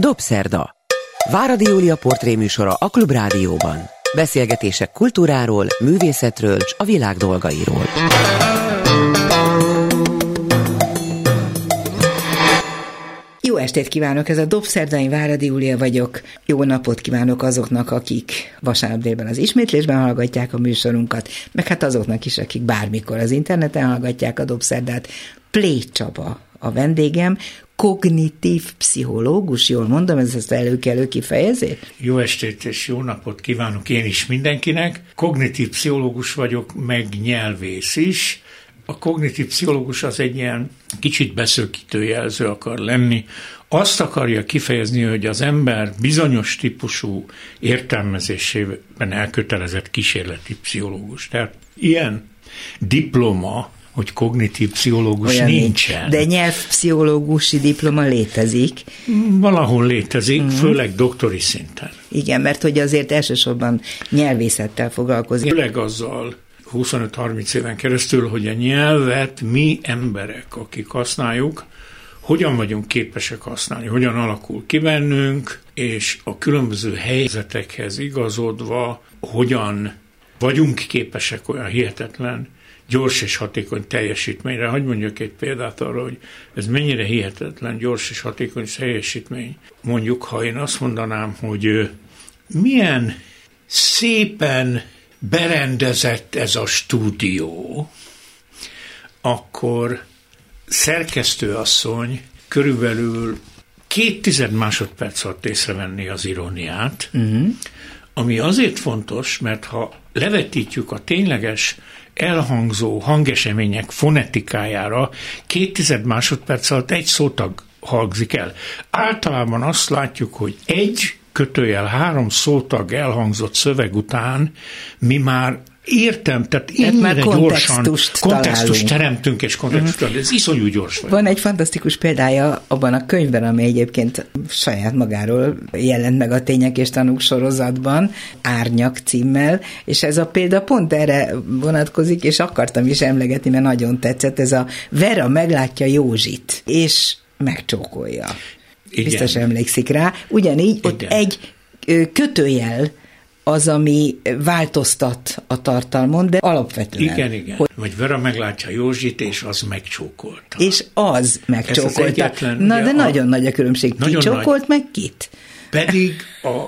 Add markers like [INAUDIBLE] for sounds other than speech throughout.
Dobszerda. Váradi Júlia portréműsora a Klubrádióban. Beszélgetések kultúráról, művészetről és a világ dolgairól. Jó estét kívánok, ez a Dobszerdai Váradi Júlia vagyok. Jó napot kívánok azoknak, akik vasárnap délben az ismétlésben hallgatják a műsorunkat, meg hát azoknak is, akik bármikor az interneten hallgatják a Dobszerdát. Play Csaba a vendégem, kognitív pszichológus, jól mondom, ez az előkelő kifejezés? Jó estét és jó napot kívánok én is mindenkinek. Kognitív pszichológus vagyok, meg nyelvész is. A kognitív pszichológus az egy ilyen kicsit beszökítő jelző akar lenni. Azt akarja kifejezni, hogy az ember bizonyos típusú értelmezésében elkötelezett kísérleti pszichológus. Tehát ilyen diploma hogy kognitív pszichológus Olyan nincsen. De nyelvpszichológusi diploma létezik. Valahol létezik, mm. főleg doktori szinten. Igen, mert hogy azért elsősorban nyelvészettel foglalkozik. Főleg azzal 25-30 éven keresztül, hogy a nyelvet mi emberek, akik használjuk, hogyan vagyunk képesek használni, hogyan alakul ki bennünk, és a különböző helyzetekhez igazodva, hogyan vagyunk képesek olyan hihetetlen gyors és hatékony teljesítményre. Hogy mondjuk egy példát arra, hogy ez mennyire hihetetlen gyors és hatékony teljesítmény. Mondjuk, ha én azt mondanám, hogy milyen szépen berendezett ez a stúdió, akkor szerkesztőasszony körülbelül két tized másodperc alatt észrevenni az iróniát, uh-huh. ami azért fontos, mert ha levetítjük a tényleges elhangzó hangesemények fonetikájára két tized másodperc alatt egy szótag hangzik el. Általában azt látjuk, hogy egy kötőjel három szótag elhangzott szöveg után mi már Értem, tehát ennyire már gyorsan kontextust teremtünk, és kontextust uh-huh. ez iszonyú gyors vagy. Van egy fantasztikus példája abban a könyvben, ami egyébként saját magáról jelent meg a Tények és Tanúk sorozatban, Árnyak címmel, és ez a példa pont erre vonatkozik, és akartam is emlegetni, mert nagyon tetszett, ez a Vera meglátja Józsit, és megcsókolja. Igen. Biztos emlékszik rá. Ugyanígy Igen. ott egy kötőjel az, ami változtat a tartalmon, de alapvetően. Igen, igen. Hogy... Vagy Vera meglátja Józsit, és az megcsókolta. És az megcsókolta. Az egyetlen, Na, de a... nagyon nagy a különbség. Ki nagyon csókolt, nagy. meg kit? Pedig a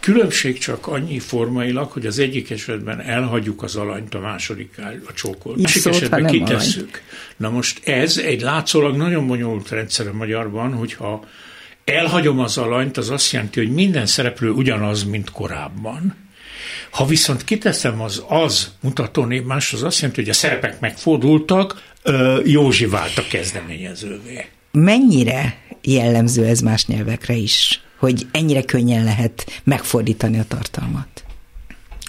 különbség csak annyi formailag, hogy az egyik esetben elhagyjuk az alanyt, a második a csókolt. Másik szólt, esetben kitesszük. Alany. Na most ez egy látszólag nagyon bonyolult rendszer a magyarban, hogyha elhagyom az alanyt, az azt jelenti, hogy minden szereplő ugyanaz, mint korábban. Ha viszont kiteszem az az mutatónév az azt jelenti, hogy a szerepek megfordultak, Józsi vált a kezdeményezővé. Mennyire jellemző ez más nyelvekre is, hogy ennyire könnyen lehet megfordítani a tartalmat?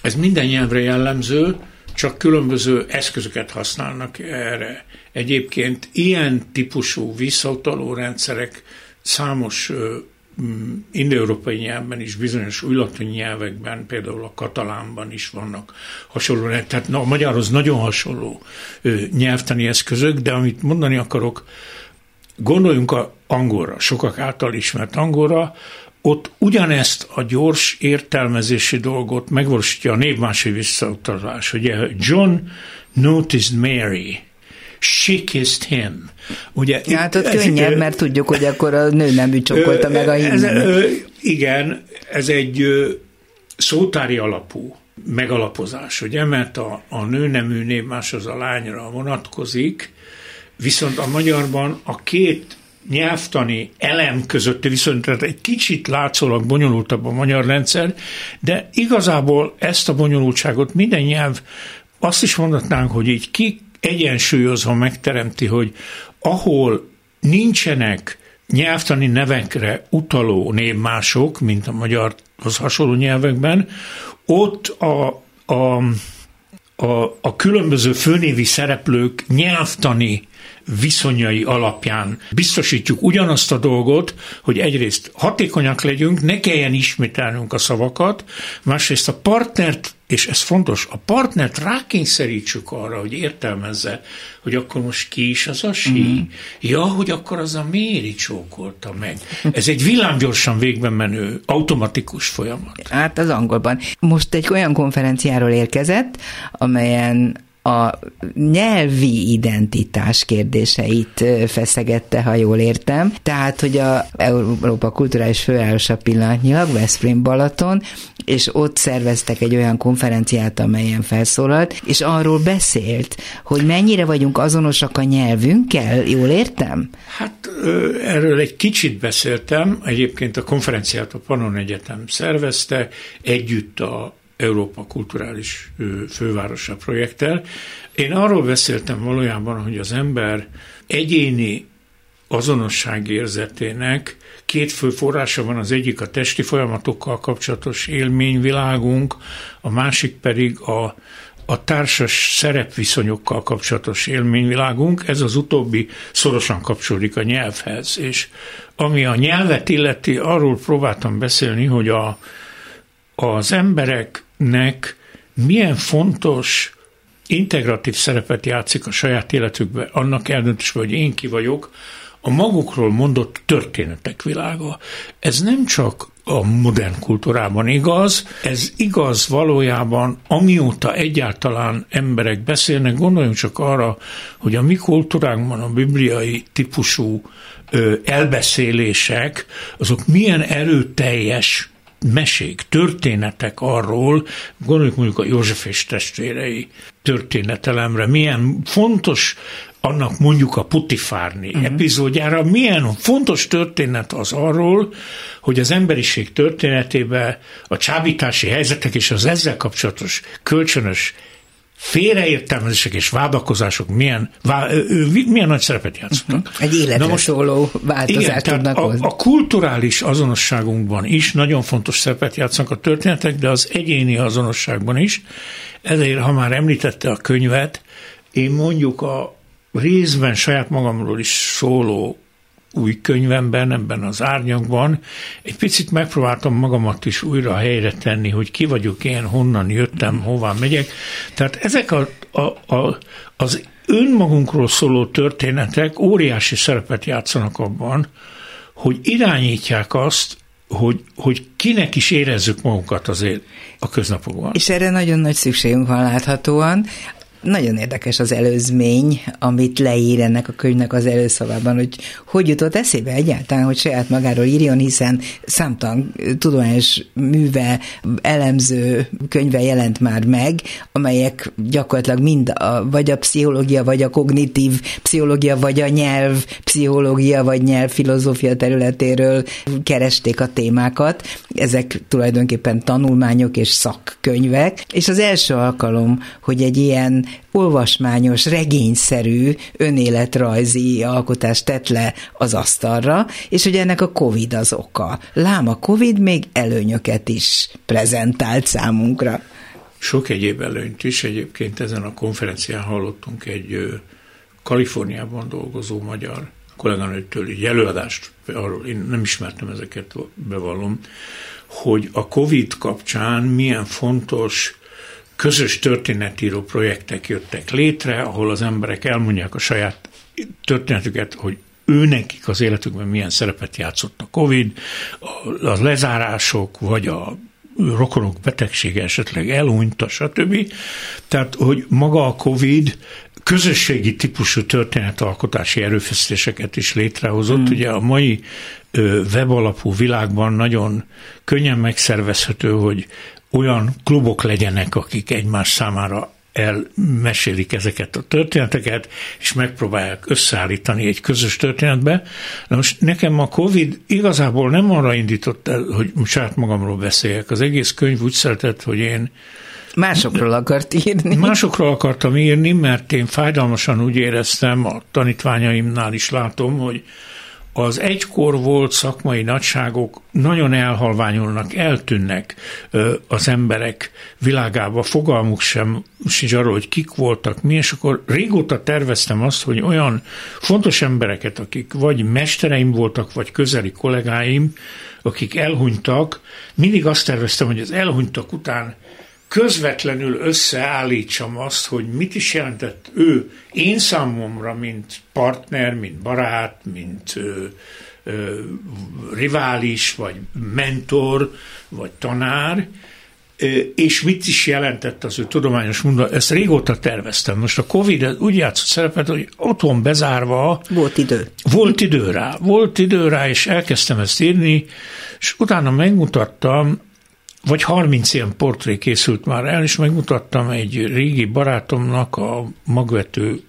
Ez minden nyelvre jellemző, csak különböző eszközöket használnak erre. Egyébként ilyen típusú visszautaló rendszerek számos indoeurópai nyelvben is, bizonyos újlatú nyelvekben, például a katalánban is vannak hasonló, tehát a magyarhoz nagyon hasonló nyelvtani eszközök, de amit mondani akarok, gondoljunk a angolra, sokak által ismert angolra, ott ugyanezt a gyors értelmezési dolgot megvalósítja a névmási visszautalás. Ugye John noticed Mary, she kissed him. Ugye, ja, hát ott könnyebb, mert tudjuk, hogy akkor a nő nem csokkolta meg a himnet. Igen, ez egy szótári alapú megalapozás, ugye, mert a, a nőnemű név más az a lányra vonatkozik, viszont a magyarban a két nyelvtani elem közötti viszont tehát egy kicsit látszólag bonyolultabb a magyar rendszer, de igazából ezt a bonyolultságot minden nyelv azt is mondhatnánk, hogy így ki egyensúlyozva megteremti, hogy ahol nincsenek nyelvtani nevekre utaló névmások, mint a magyarhoz hasonló nyelvekben, ott a, a, a, a különböző főnévi szereplők nyelvtani viszonyai alapján biztosítjuk ugyanazt a dolgot, hogy egyrészt hatékonyak legyünk, ne kelljen ismételnünk a szavakat, másrészt a partnert és ez fontos, a partnert rákényszerítsük arra, hogy értelmezze, hogy akkor most ki is az a sí. Mm. Ja, hogy akkor az a méri csókolta meg. Ez egy villámgyorsan végben menő, automatikus folyamat. Hát az angolban. Most egy olyan konferenciáról érkezett, amelyen a nyelvi identitás kérdéseit feszegette, ha jól értem. Tehát, hogy a Európa kulturális fővárosa pillanatnyilag, Veszprém Balaton, és ott szerveztek egy olyan konferenciát, amelyen felszólalt, és arról beszélt, hogy mennyire vagyunk azonosak a nyelvünkkel, jól értem? Hát erről egy kicsit beszéltem, egyébként a konferenciát a Panon Egyetem szervezte, együtt a Európa kulturális fővárosa projekttel. Én arról beszéltem valójában, hogy az ember egyéni azonosságérzetének két fő forrása van, az egyik a testi folyamatokkal kapcsolatos élményvilágunk, a másik pedig a, a társas szerepviszonyokkal kapcsolatos élményvilágunk, ez az utóbbi szorosan kapcsolódik a nyelvhez, és ami a nyelvet illeti, arról próbáltam beszélni, hogy a, az embereknek milyen fontos integratív szerepet játszik a saját életükbe, annak eldöntésben, hogy én ki vagyok, a magukról mondott történetek világa. Ez nem csak a modern kultúrában igaz, ez igaz valójában, amióta egyáltalán emberek beszélnek, gondoljunk csak arra, hogy a mi kultúránkban a bibliai típusú elbeszélések, azok milyen erőteljes mesék, történetek arról, gondoljuk mondjuk a József és testvérei történetelemre, milyen fontos annak mondjuk a Putifárni uh-huh. epizódjára, milyen fontos történet az arról, hogy az emberiség történetében a csábítási helyzetek és az ezzel kapcsolatos kölcsönös félreértelmezések és vádakozások milyen, vá, milyen nagy szerepet játszottak. Egy életre most, szóló változást igen, tudnak a, a kulturális azonosságunkban is nagyon fontos szerepet játszanak a történetek, de az egyéni azonosságban is. Ezért, ha már említette a könyvet, én mondjuk a részben saját magamról is szóló új könyvemben, ebben az árnyakban, egy picit megpróbáltam magamat is újra helyre tenni, hogy ki vagyok én, honnan jöttem, hová megyek. Tehát ezek a, a, a, az önmagunkról szóló történetek óriási szerepet játszanak abban, hogy irányítják azt, hogy, hogy kinek is érezzük magunkat azért a köznapokban. És erre nagyon nagy szükségünk van láthatóan. Nagyon érdekes az előzmény, amit leír ennek a könyvnek az előszavában, hogy hogy jutott eszébe egyáltalán, hogy saját magáról írjon, hiszen számtalan tudományos műve, elemző könyve jelent már meg, amelyek gyakorlatilag mind a, vagy a pszichológia, vagy a kognitív pszichológia, vagy a nyelv pszichológia, vagy nyelvfilozófia területéről keresték a témákat. Ezek tulajdonképpen tanulmányok és szakkönyvek, és az első alkalom, hogy egy ilyen olvasmányos, regényszerű önéletrajzi alkotást tett le az asztalra, és hogy ennek a Covid az oka. Lám a Covid még előnyöket is prezentált számunkra. Sok egyéb előnyt is. Egyébként ezen a konferencián hallottunk egy Kaliforniában dolgozó magyar kolléganőtől egy előadást, arról én nem ismertem ezeket, bevallom, hogy a COVID kapcsán milyen fontos közös történetíró projektek jöttek létre, ahol az emberek elmondják a saját történetüket, hogy ő nekik az életükben milyen szerepet játszott a Covid, a lezárások, vagy a rokonok betegsége esetleg elhunyta, stb. Tehát, hogy maga a Covid közösségi típusú történetalkotási erőfeszítéseket is létrehozott. Mm. Ugye a mai webalapú világban nagyon könnyen megszervezhető, hogy olyan klubok legyenek, akik egymás számára elmesélik ezeket a történeteket, és megpróbálják összeállítani egy közös történetbe. Na most nekem a Covid igazából nem arra indított el, hogy saját magamról beszéljek. Az egész könyv úgy szeretett, hogy én Másokról akart írni. Másokról akartam írni, mert én fájdalmasan úgy éreztem, a tanítványaimnál is látom, hogy az egykor volt szakmai nagyságok nagyon elhalványulnak, eltűnnek az emberek világába, fogalmuk sem sincs arról, hogy kik voltak mi, és akkor régóta terveztem azt, hogy olyan fontos embereket, akik vagy mestereim voltak, vagy közeli kollégáim, akik elhunytak, mindig azt terveztem, hogy az elhunytak után közvetlenül összeállítsam azt, hogy mit is jelentett ő én számomra, mint partner, mint barát, mint ö, ö, rivális, vagy mentor, vagy tanár, és mit is jelentett az ő tudományos munka, ezt régóta terveztem. Most a Covid úgy játszott szerepet, hogy otthon bezárva... Volt idő. Volt idő rá. Volt idő rá, és elkezdtem ezt írni, és utána megmutattam, vagy 30 ilyen portré készült már el, és megmutattam egy régi barátomnak, a magvető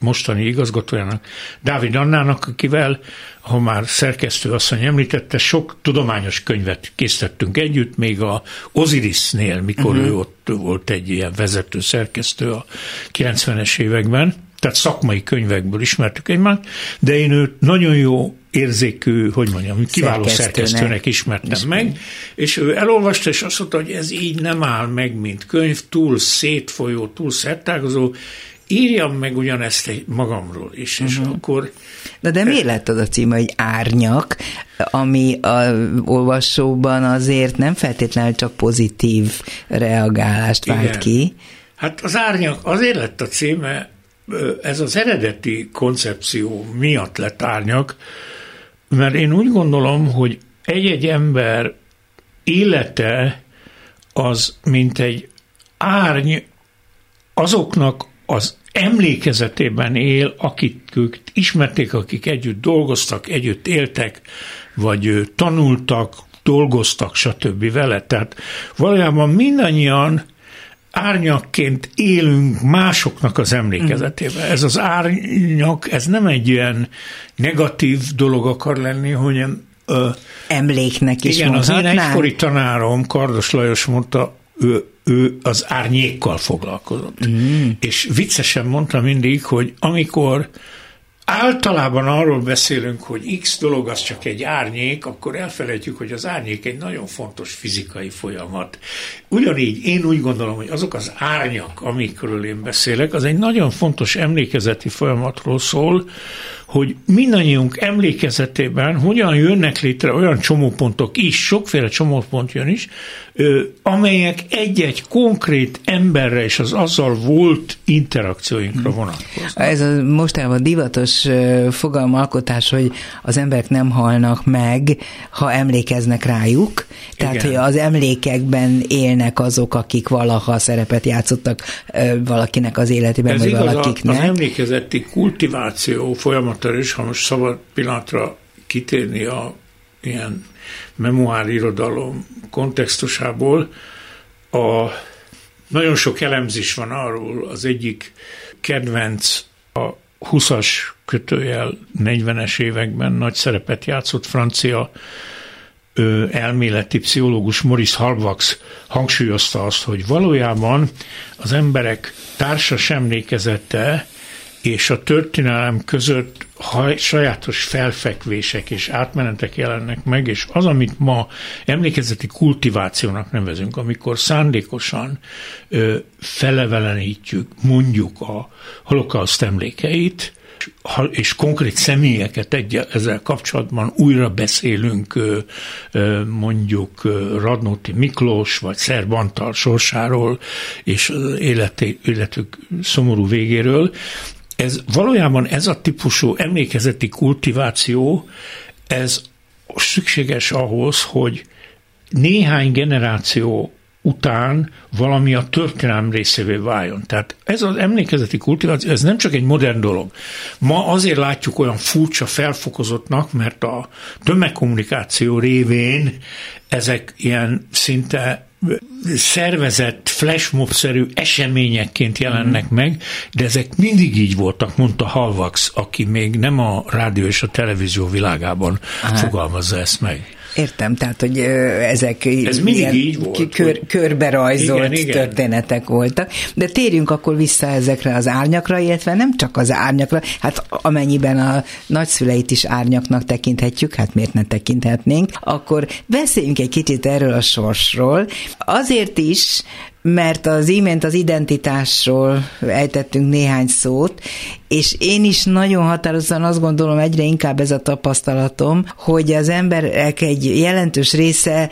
mostani igazgatójának, Dávid Annának, akivel, ha már szerkesztő asszony említette, sok tudományos könyvet készítettünk együtt, még a Osirisnél, mikor uh-huh. ő ott volt egy ilyen vezető szerkesztő a 90-es években, tehát szakmai könyvekből ismertük egymást, de én őt nagyon jó érzékű, hogy mondjam, kiváló szerkesztőnek, szerkesztőnek ismertem Ismer. meg, és ő elolvasta, és azt mondta, hogy ez így nem áll meg, mint könyv, túl szétfolyó, túl szertágozó, írjam meg ugyanezt magamról is, és uh-huh. akkor... Na de miért lett az a cím, hogy árnyak, ami a olvasóban azért nem feltétlenül csak pozitív reagálást vált Igen. ki? Hát az árnyak azért lett a címe, ez az eredeti koncepció miatt lett árnyak, mert én úgy gondolom, hogy egy-egy ember élete az, mint egy árny azoknak az emlékezetében él, akik ők ismerték, akik együtt dolgoztak, együtt éltek, vagy tanultak, dolgoztak, stb. vele. Tehát valójában mindannyian árnyakként élünk másoknak az emlékezetében. Ez az árnyak, ez nem egy ilyen negatív dolog akar lenni, hogy Ö, Emléknek is Igen, az én egykori tanárom, Kardos Lajos mondta, ő, ő az árnyékkal foglalkozott. Mm. És viccesen mondta mindig, hogy amikor általában arról beszélünk, hogy X dolog az csak egy árnyék, akkor elfelejtjük, hogy az árnyék egy nagyon fontos fizikai folyamat. Ugyanígy én úgy gondolom, hogy azok az árnyak, amikről én beszélek, az egy nagyon fontos emlékezeti folyamatról szól, hogy mindannyiunk emlékezetében hogyan jönnek létre olyan csomópontok is, sokféle csomópont jön is, amelyek egy-egy konkrét emberre és az azzal volt interakcióinkra vonatkoznak. Ez a mostában divatos fogalmalkotás, hogy az emberek nem halnak meg, ha emlékeznek rájuk. Tehát, Igen. hogy az emlékekben élnek azok, akik valaha szerepet játszottak valakinek az életében, Ez vagy igaz, valakiknek. Az emlékezeti kultiváció folyamatára is, ha most szabad pillanatra kitérni a ilyen memoárirodalom kontextusából, a, nagyon sok elemzés van arról, az egyik kedvenc a 20-as kötőjel 40-es években nagy szerepet játszott francia elméleti pszichológus Maurice Halvax hangsúlyozta azt, hogy valójában az emberek társas emlékezete és a történelem között sajátos felfekvések és átmenetek jelennek meg, és az, amit ma emlékezeti kultivációnak nevezünk, amikor szándékosan ö, felevelenítjük, mondjuk a holokauszt emlékeit, és konkrét személyeket egy, ezzel kapcsolatban újra beszélünk mondjuk Radnóti Miklós vagy Szerb sorsáról és életük szomorú végéről, ez valójában ez a típusú emlékezeti kultiváció, ez szükséges ahhoz, hogy néhány generáció után valami a történelem részévé váljon. Tehát ez az emlékezeti kultiváció, ez nem csak egy modern dolog. Ma azért látjuk olyan furcsa felfokozottnak, mert a tömegkommunikáció révén ezek ilyen szinte szervezett flashmob-szerű eseményekként jelennek mm. meg, de ezek mindig így voltak, mondta Halvax, aki még nem a rádió és a televízió világában Aha. fogalmazza ezt meg. Értem, tehát, hogy ezek Ez mindig így volt. Kör, körbe rajzolt igen, történetek igen. voltak. De térjünk akkor vissza ezekre az árnyakra, illetve nem csak az árnyakra, hát amennyiben a nagyszüleit is árnyaknak tekinthetjük, hát miért ne tekinthetnénk, akkor beszéljünk egy kicsit erről a sorsról. Azért is, mert az imént az identitásról ejtettünk néhány szót, és én is nagyon határozottan azt gondolom, egyre inkább ez a tapasztalatom, hogy az emberek egy jelentős része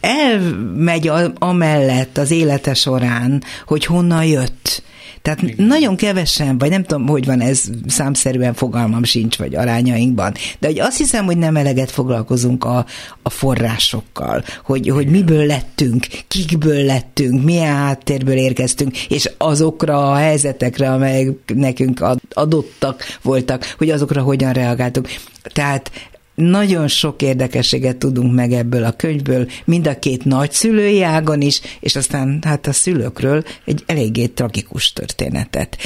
elmegy amellett az élete során, hogy honnan jött tehát Igen. nagyon kevesen, vagy nem tudom, hogy van ez számszerűen fogalmam sincs, vagy arányainkban, de hogy azt hiszem, hogy nem eleget foglalkozunk a, a forrásokkal, hogy, hogy miből lettünk, kikből lettünk, milyen háttérből érkeztünk, és azokra a helyzetekre, amelyek nekünk adottak voltak, hogy azokra hogyan reagáltunk. Tehát nagyon sok érdekességet tudunk meg ebből a könyvből, mind a két nagyszülői ágon is, és aztán hát a szülőkről egy eléggé tragikus történetet.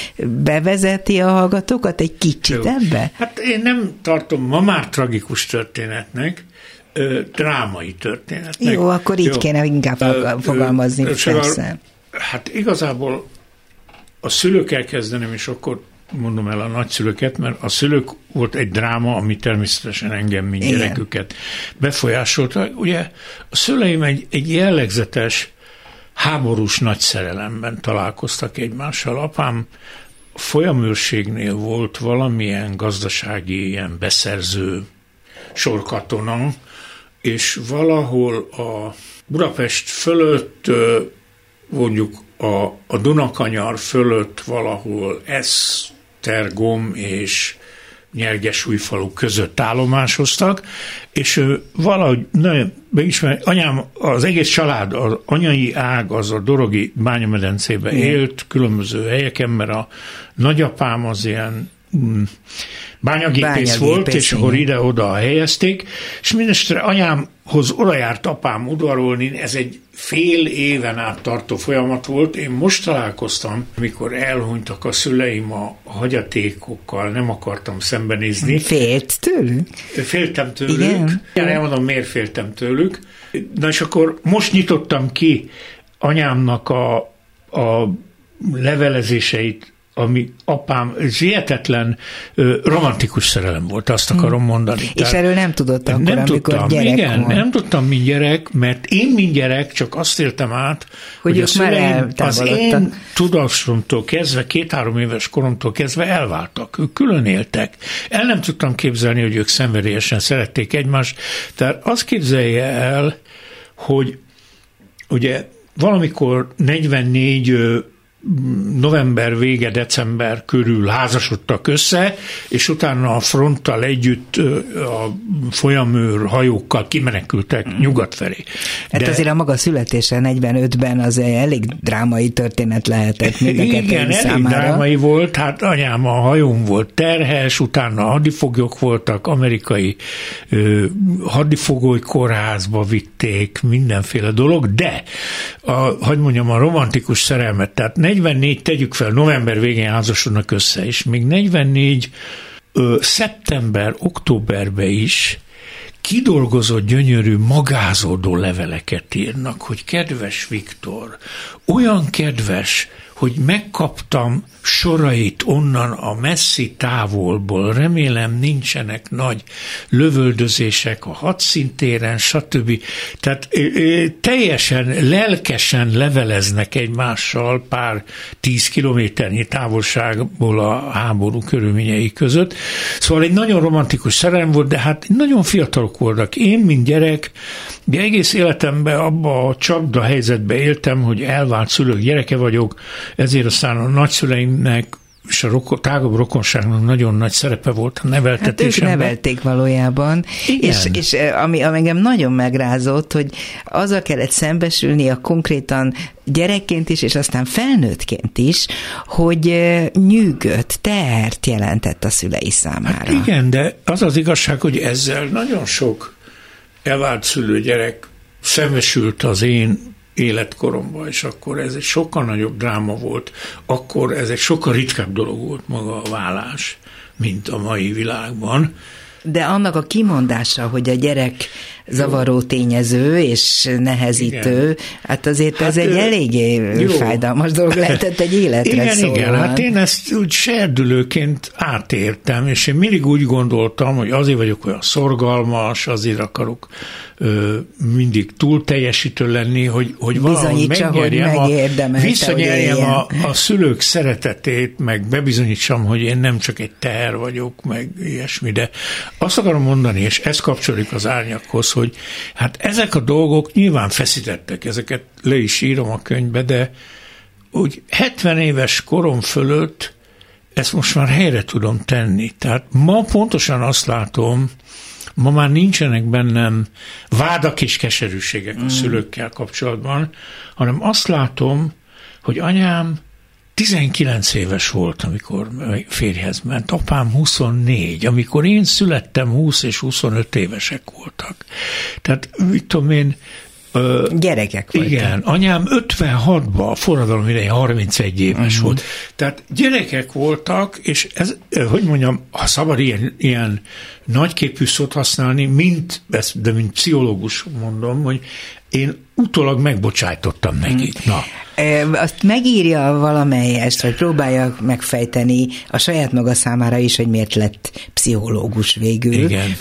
Bevezeti a hallgatókat egy kicsit Jó. ebbe? Hát én nem tartom ma már tragikus történetnek, drámai történetnek. Jó, akkor így Jó. kéne inkább fogalmazni, ö, persze. Hát igazából a szülőkkel kezdenem, és akkor mondom el a nagyszülőket, mert a szülők volt egy dráma, ami természetesen engem, mint Igen. gyereküket befolyásolta. Ugye a szüleim egy, egy jellegzetes háborús nagy szerelemben találkoztak egymással. Apám folyamőrségnél volt valamilyen gazdasági ilyen beszerző sorkatona, és valahol a Budapest fölött mondjuk a, a Dunakanyar fölött valahol ez Esztergom és Nyergesújfalu között állomásoztak, és valahogy nagyon beismer, anyám, az egész család, az anyai ág az a Dorogi bányamedencében élt, különböző helyeken, mert a nagyapám az ilyen mm, bányagépész, bányagépész volt, és akkor ide-oda helyezték, és mindestre anyámhoz oda járt apám udvarolni, ez egy fél éven át tartó folyamat volt. Én most találkoztam, amikor elhunytak a szüleim a hagyatékokkal, nem akartam szembenézni. Félt tőlük? Féltem tőlük. Igen? Igen, elmondom, miért féltem tőlük. Na és akkor most nyitottam ki anyámnak a, a levelezéseit ami apám, ez hihetetlen romantikus szerelem volt, azt akarom hmm. mondani. És Tehát erről nem tudott akkor, nem amikor tudtam, gyerek Igen, volt. nem tudtam, mint gyerek, mert én, mint gyerek, csak azt éltem át, hogy, hogy a szüleim az én tudásomtól kezdve, két-három éves koromtól kezdve elváltak. Ők külön éltek. El nem tudtam képzelni, hogy ők szenvedélyesen szerették egymást. Tehát azt képzelje el, hogy ugye valamikor 44 november vége, december körül házasodtak össze, és utána a fronttal együtt a folyamőr hajókkal kimenekültek mm. nyugat felé. Hát De... azért a maga születése 45-ben az elég drámai történet lehetett mind Igen, elég számára. drámai volt, hát anyám a hajón volt terhes, utána hadifoglyok voltak, amerikai ö, hadifogoly kórházba vitték, mindenféle dolog, de, a, hogy mondjam, a romantikus szerelmet, tehát 44, tegyük fel, november végén házasodnak össze, és még 44 ö, szeptember, októberben is kidolgozott gyönyörű magázódó leveleket írnak, hogy kedves Viktor, olyan kedves, hogy megkaptam sorait onnan a messzi távolból, remélem nincsenek nagy lövöldözések a hadszintéren, stb. Tehát teljesen lelkesen leveleznek egymással pár tíz kilométernyi távolságból a háború körülményei között. Szóval egy nagyon romantikus szerelem volt, de hát nagyon fiatalok voltak. Én, mint gyerek, de egész életemben abba a csapda helyzetbe éltem, hogy elvált szülők gyereke vagyok, ezért aztán a nagyszüleimnek és a roko, tágabb rokonságnak nagyon nagy szerepe volt a neveltetésemben. Hát ők nevelték valójában, Igen. és, és eh, ami, ami engem nagyon megrázott, hogy azzal kellett szembesülni a konkrétan gyerekként is, és aztán felnőttként is, hogy eh, nyűgött, tehert jelentett a szülei számára. Hát igen, de az az igazság, hogy ezzel nagyon sok elvált szülőgyerek szembesült az én életkoromban, és akkor ez egy sokkal nagyobb dráma volt, akkor ez egy sokkal ritkább dolog volt maga a vállás, mint a mai világban. De annak a kimondása, hogy a gyerek zavaró tényező és nehezítő, igen. hát azért hát ez egy eléggé jó. fájdalmas dolog [LAUGHS] lehetett egy életre Igen, szóval. igen, hát én ezt úgy serdülőként átértem, és én mindig úgy gondoltam, hogy azért vagyok olyan szorgalmas, azért akarok ö, mindig túl teljesítő lenni, hogy, hogy valahogy megnyerjem, a, visszanyerjem a, a szülők szeretetét, meg bebizonyítsam, hogy én nem csak egy teher vagyok, meg ilyesmi, de azt akarom mondani, és ez kapcsolódik az árnyakhoz, hogy hát ezek a dolgok nyilván feszítettek, ezeket le is írom a könyvbe, de úgy 70 éves korom fölött ezt most már helyre tudom tenni. Tehát ma pontosan azt látom, Ma már nincsenek bennem vádak és keserűségek a mm. szülőkkel kapcsolatban, hanem azt látom, hogy anyám 19 éves volt, amikor férjhez ment, apám 24, amikor én születtem 20 és 25 évesek voltak. Tehát, mit tudom én, Gyerekek voltak. Igen, anyám 56-ban, a forradalom idején 31 éves uh-huh. volt. Tehát gyerekek voltak, és ez, hogy mondjam, ha szabad ilyen, ilyen nagyképű szót használni, mint, de mint pszichológus mondom, hogy én utólag megbocsájtottam nekik. Na. Azt megírja valamelyest, vagy próbálja megfejteni a saját maga számára is, hogy miért lett pszichológus végül. Igen.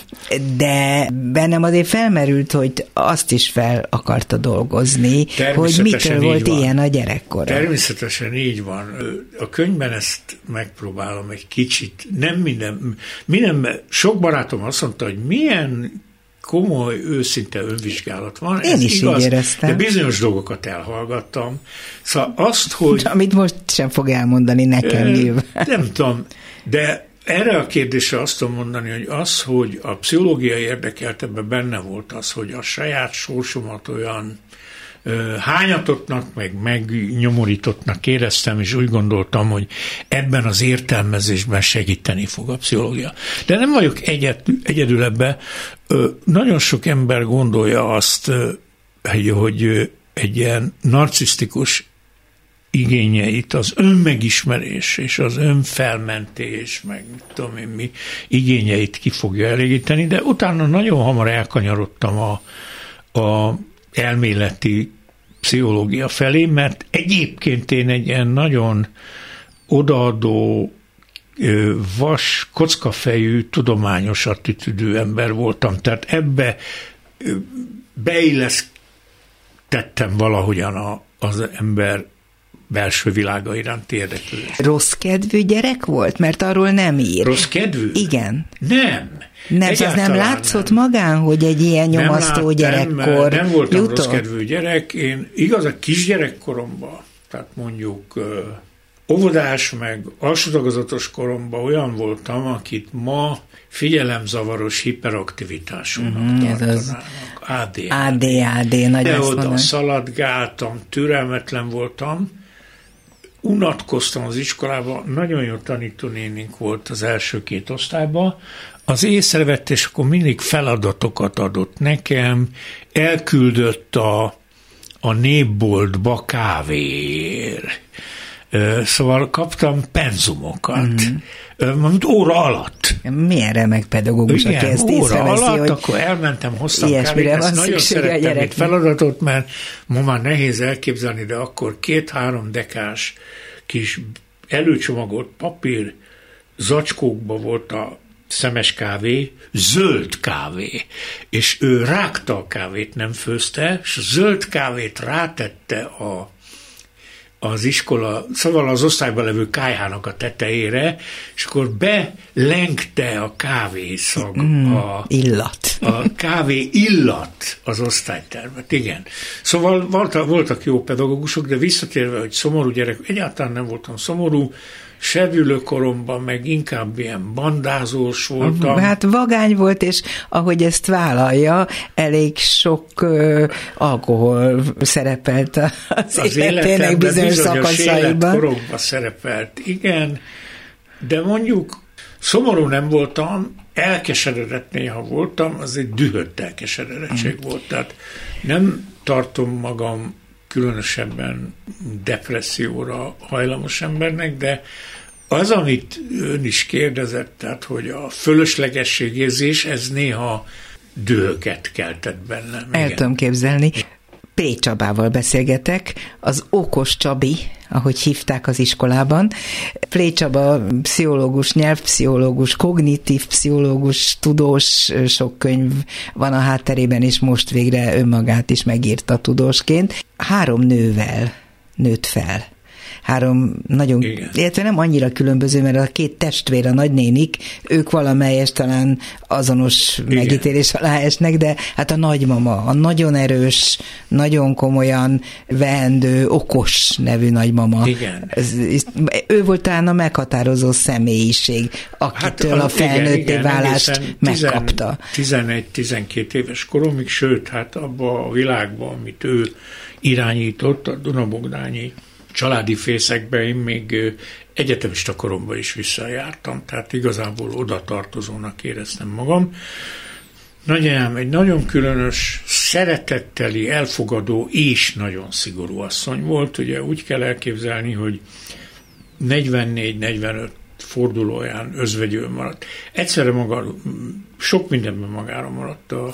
De bennem azért felmerült, hogy azt is fel akarta dolgozni, hogy mitől volt van. ilyen a gyerekkora. Természetesen így van. A könyvben ezt megpróbálom egy kicsit, nem minden, minden sok barátom azt mondta, hogy milyen komoly, őszinte önvizsgálat van. Én Ez is igaz, így éreztem. De bizonyos dolgokat elhallgattam. Szóval azt, hogy... De amit most sem fog elmondani nekem nyilván. Nem tudom, de erre a kérdésre azt tudom mondani, hogy az, hogy a pszichológia érdekelt, ebben benne volt az, hogy a saját sorsomat olyan hányatottnak, meg megnyomorítottnak éreztem, és úgy gondoltam, hogy ebben az értelmezésben segíteni fog a pszichológia. De nem vagyok egyed, egyedül ebbe. Nagyon sok ember gondolja azt, hogy egy ilyen narcisztikus igényeit, az önmegismerés és az önfelmentés, meg tudom én mi igényeit ki fogja elégíteni, de utána nagyon hamar elkanyarodtam a, a elméleti pszichológia felé, mert egyébként én egy ilyen nagyon odaadó, vas, kockafejű, tudományos attitűdű ember voltam. Tehát ebbe beillesztettem valahogyan a, az ember belső világa iránti érdeklődés. Rossz kedvű gyerek volt? Mert arról nem ír. Rossz kedvű? Igen. Nem. Nem, ez nem látszott nem. magán, hogy egy ilyen nyomasztó nem gyerekkor Nem voltam jutott? rossz kedvű gyerek, én igaz a kisgyerekkoromban, tehát mondjuk óvodás meg alsótagozatos koromban olyan voltam, akit ma figyelemzavaros hiperaktivitásúnak mm, tartanának. Az ADHD. ADHD, nagy De oda szaladgáltam, türelmetlen voltam, unatkoztam az iskolában, nagyon jó tanítónénink volt az első két osztályban, az észrevett, és akkor mindig feladatokat adott nekem, elküldött a, a népboltba kávéért. Szóval kaptam penzumokat, mm. mint óra alatt. Milyen remek pedagógus, Igen, aki ezt óra alatt, hogy akkor elmentem, hoztam kávét, ezt nagyon szerettem, mint feladatot, mert ma már nehéz elképzelni, de akkor két-három dekás kis előcsomagolt papír zacskókba volt a szemes kávé, zöld kávé, és ő rágta a kávét, nem főzte, és a zöld kávét rátette a az iskola, szóval az osztályban levő kájhának a tetejére, és akkor belengte a kávészag, mm, a, illat. a kávé illat az osztálytermet, igen. Szóval voltak, voltak jó pedagógusok, de visszatérve, hogy szomorú gyerek, egyáltalán nem voltam szomorú, koromban meg inkább ilyen bandázós voltam. Hát vagány volt, és ahogy ezt vállalja, elég sok uh, alkohol szerepelt az, az életének bizonyos szakaszaiban. koromban szerepelt, igen, de mondjuk szomorú nem voltam, elkeseredett néha voltam, az egy dühött elkeseredettség mm. volt, tehát nem tartom magam különösebben depresszióra hajlamos embernek, de az, amit ön is kérdezett, tehát hogy a fölöslegességérzés, ez néha dühöket keltett bennem. El tudom képzelni. P. Csabával beszélgetek, az Okos Csabi, ahogy hívták az iskolában. P. Csaba pszichológus, nyelvpszichológus, kognitív pszichológus, tudós, sok könyv van a hátterében, és most végre önmagát is megírta tudósként. Három nővel nőtt fel három nagyon, Igen. illetve nem annyira különböző, mert a két testvér, a nagynénik, ők valamelyes talán azonos Igen. megítélés alá esnek, de hát a nagymama, a nagyon erős, nagyon komolyan vehendő, okos nevű nagymama. Igen. Ez, ő volt talán a meghatározó személyiség, akitől hát, a felnőtté válást megkapta. 11-12 éves koromig, sőt, hát abba a világban, amit ő irányított, a Dunabogdányi családi fészekbe én még egyetemista koromban is visszajártam, tehát igazából oda tartozónak éreztem magam. Nagyanyám egy nagyon különös, szeretetteli, elfogadó és nagyon szigorú asszony volt. Ugye úgy kell elképzelni, hogy 44-45 fordulóján özvegyő maradt. Egyszerre maga, sok mindenben magára maradt. A